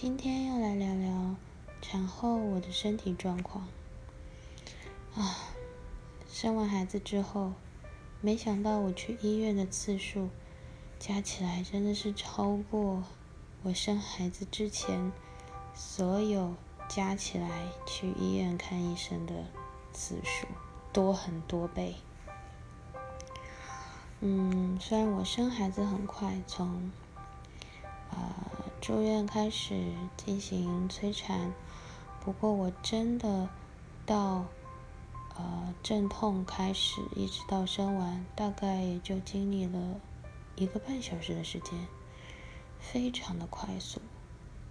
今天要来聊聊产后我的身体状况。啊，生完孩子之后，没想到我去医院的次数加起来真的是超过我生孩子之前所有加起来去医院看医生的次数多很多倍。嗯，虽然我生孩子很快，从呃。住院开始进行催产，不过我真的到呃阵痛开始，一直到生完，大概也就经历了一个半小时的时间，非常的快速，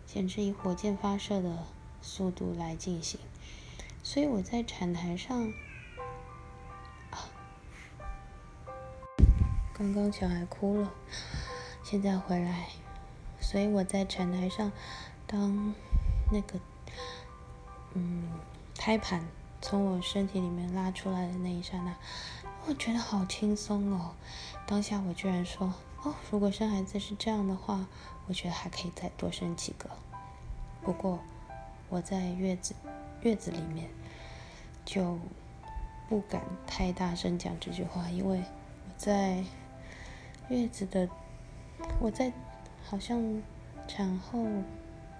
简直以火箭发射的速度来进行。所以我在产台上，刚刚小孩哭了，现在回来。所以我在产台上，当那个嗯胎盘从我身体里面拉出来的那一刹那，我觉得好轻松哦。当下我居然说：“哦，如果生孩子是这样的话，我觉得还可以再多生几个。”不过我在月子月子里面就不敢太大声讲这句话，因为我在月子的我在。好像产后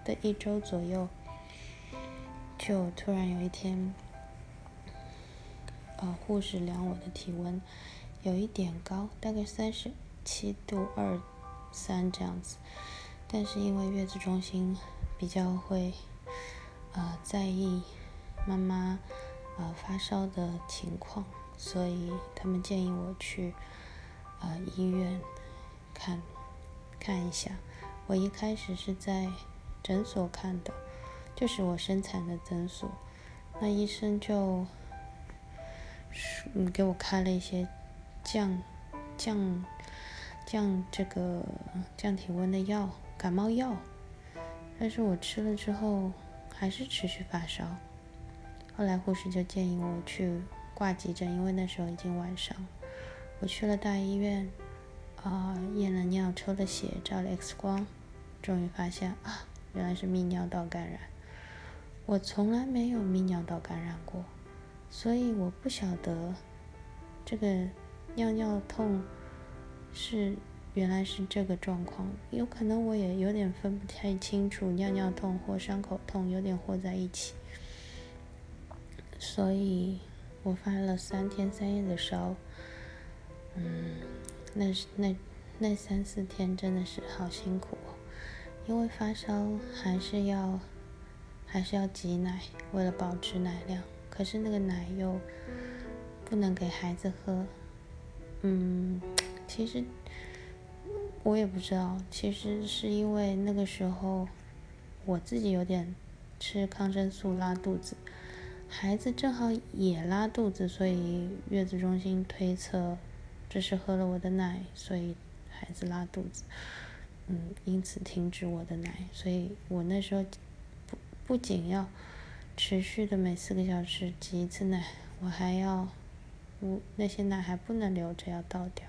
的一周左右，就突然有一天，呃，护士量我的体温有一点高，大概三十七度二三这样子。但是因为月子中心比较会呃在意妈妈呃发烧的情况，所以他们建议我去呃医院看。看一下，我一开始是在诊所看的，就是我生产的诊所。那医生就嗯给我开了一些降降降这个降体温的药，感冒药。但是我吃了之后还是持续发烧。后来护士就建议我去挂急诊，因为那时候已经晚上。我去了大医院。啊，验了尿，抽了血，照了 X 光，终于发现啊，原来是泌尿道感染。我从来没有泌尿道感染过，所以我不晓得这个尿尿痛是原来是这个状况。有可能我也有点分不太清楚尿尿痛或伤口痛有点和在一起，所以我发了三天三夜的烧，嗯。那是那那三四天真的是好辛苦哦，因为发烧还是要还是要挤奶，为了保持奶量。可是那个奶又不能给孩子喝，嗯，其实我也不知道，其实是因为那个时候我自己有点吃抗生素拉肚子，孩子正好也拉肚子，所以月子中心推测。这是喝了我的奶，所以孩子拉肚子，嗯，因此停止我的奶。所以我那时候不不仅要持续的每四个小时挤一次奶，我还要，我那些奶还不能留着，要倒掉。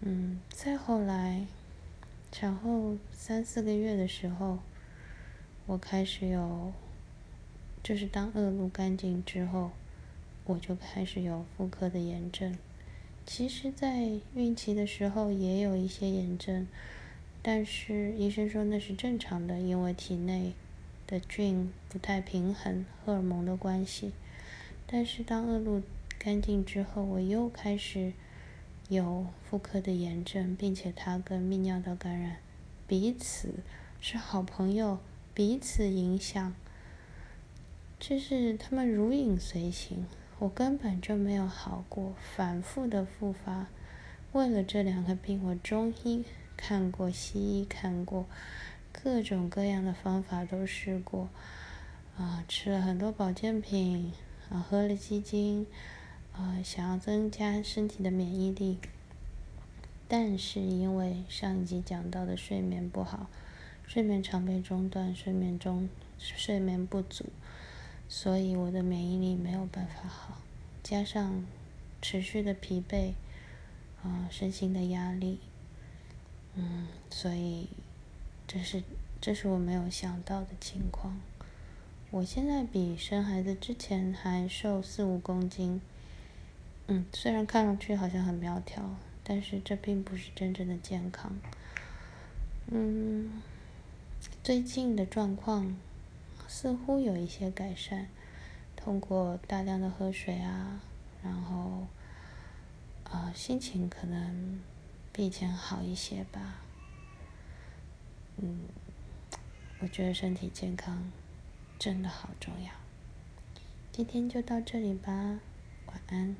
嗯，再后来，产后三四个月的时候，我开始有，就是当恶露干净之后，我就开始有妇科的炎症。其实，在孕期的时候也有一些炎症，但是医生说那是正常的，因为体内的菌不太平衡，荷尔蒙的关系。但是当恶露干净之后，我又开始有妇科的炎症，并且它跟泌尿道感染彼此是好朋友，彼此影响，就是他们如影随形。我根本就没有好过，反复的复发。为了这两个病，我中医看过，西医看过，各种各样的方法都试过，啊，吃了很多保健品，啊，喝了鸡精，啊，想要增加身体的免疫力。但是因为上一集讲到的睡眠不好，睡眠常被中断，睡眠中睡眠不足。所以我的免疫力没有办法好，加上持续的疲惫，啊，身心的压力，嗯，所以这是这是我没有想到的情况。我现在比生孩子之前还瘦四五公斤，嗯，虽然看上去好像很苗条，但是这并不是真正的健康。嗯，最近的状况似乎有一些改善，通过大量的喝水啊，然后，啊，心情可能比以前好一些吧。嗯，我觉得身体健康真的好重要。今天就到这里吧，晚安。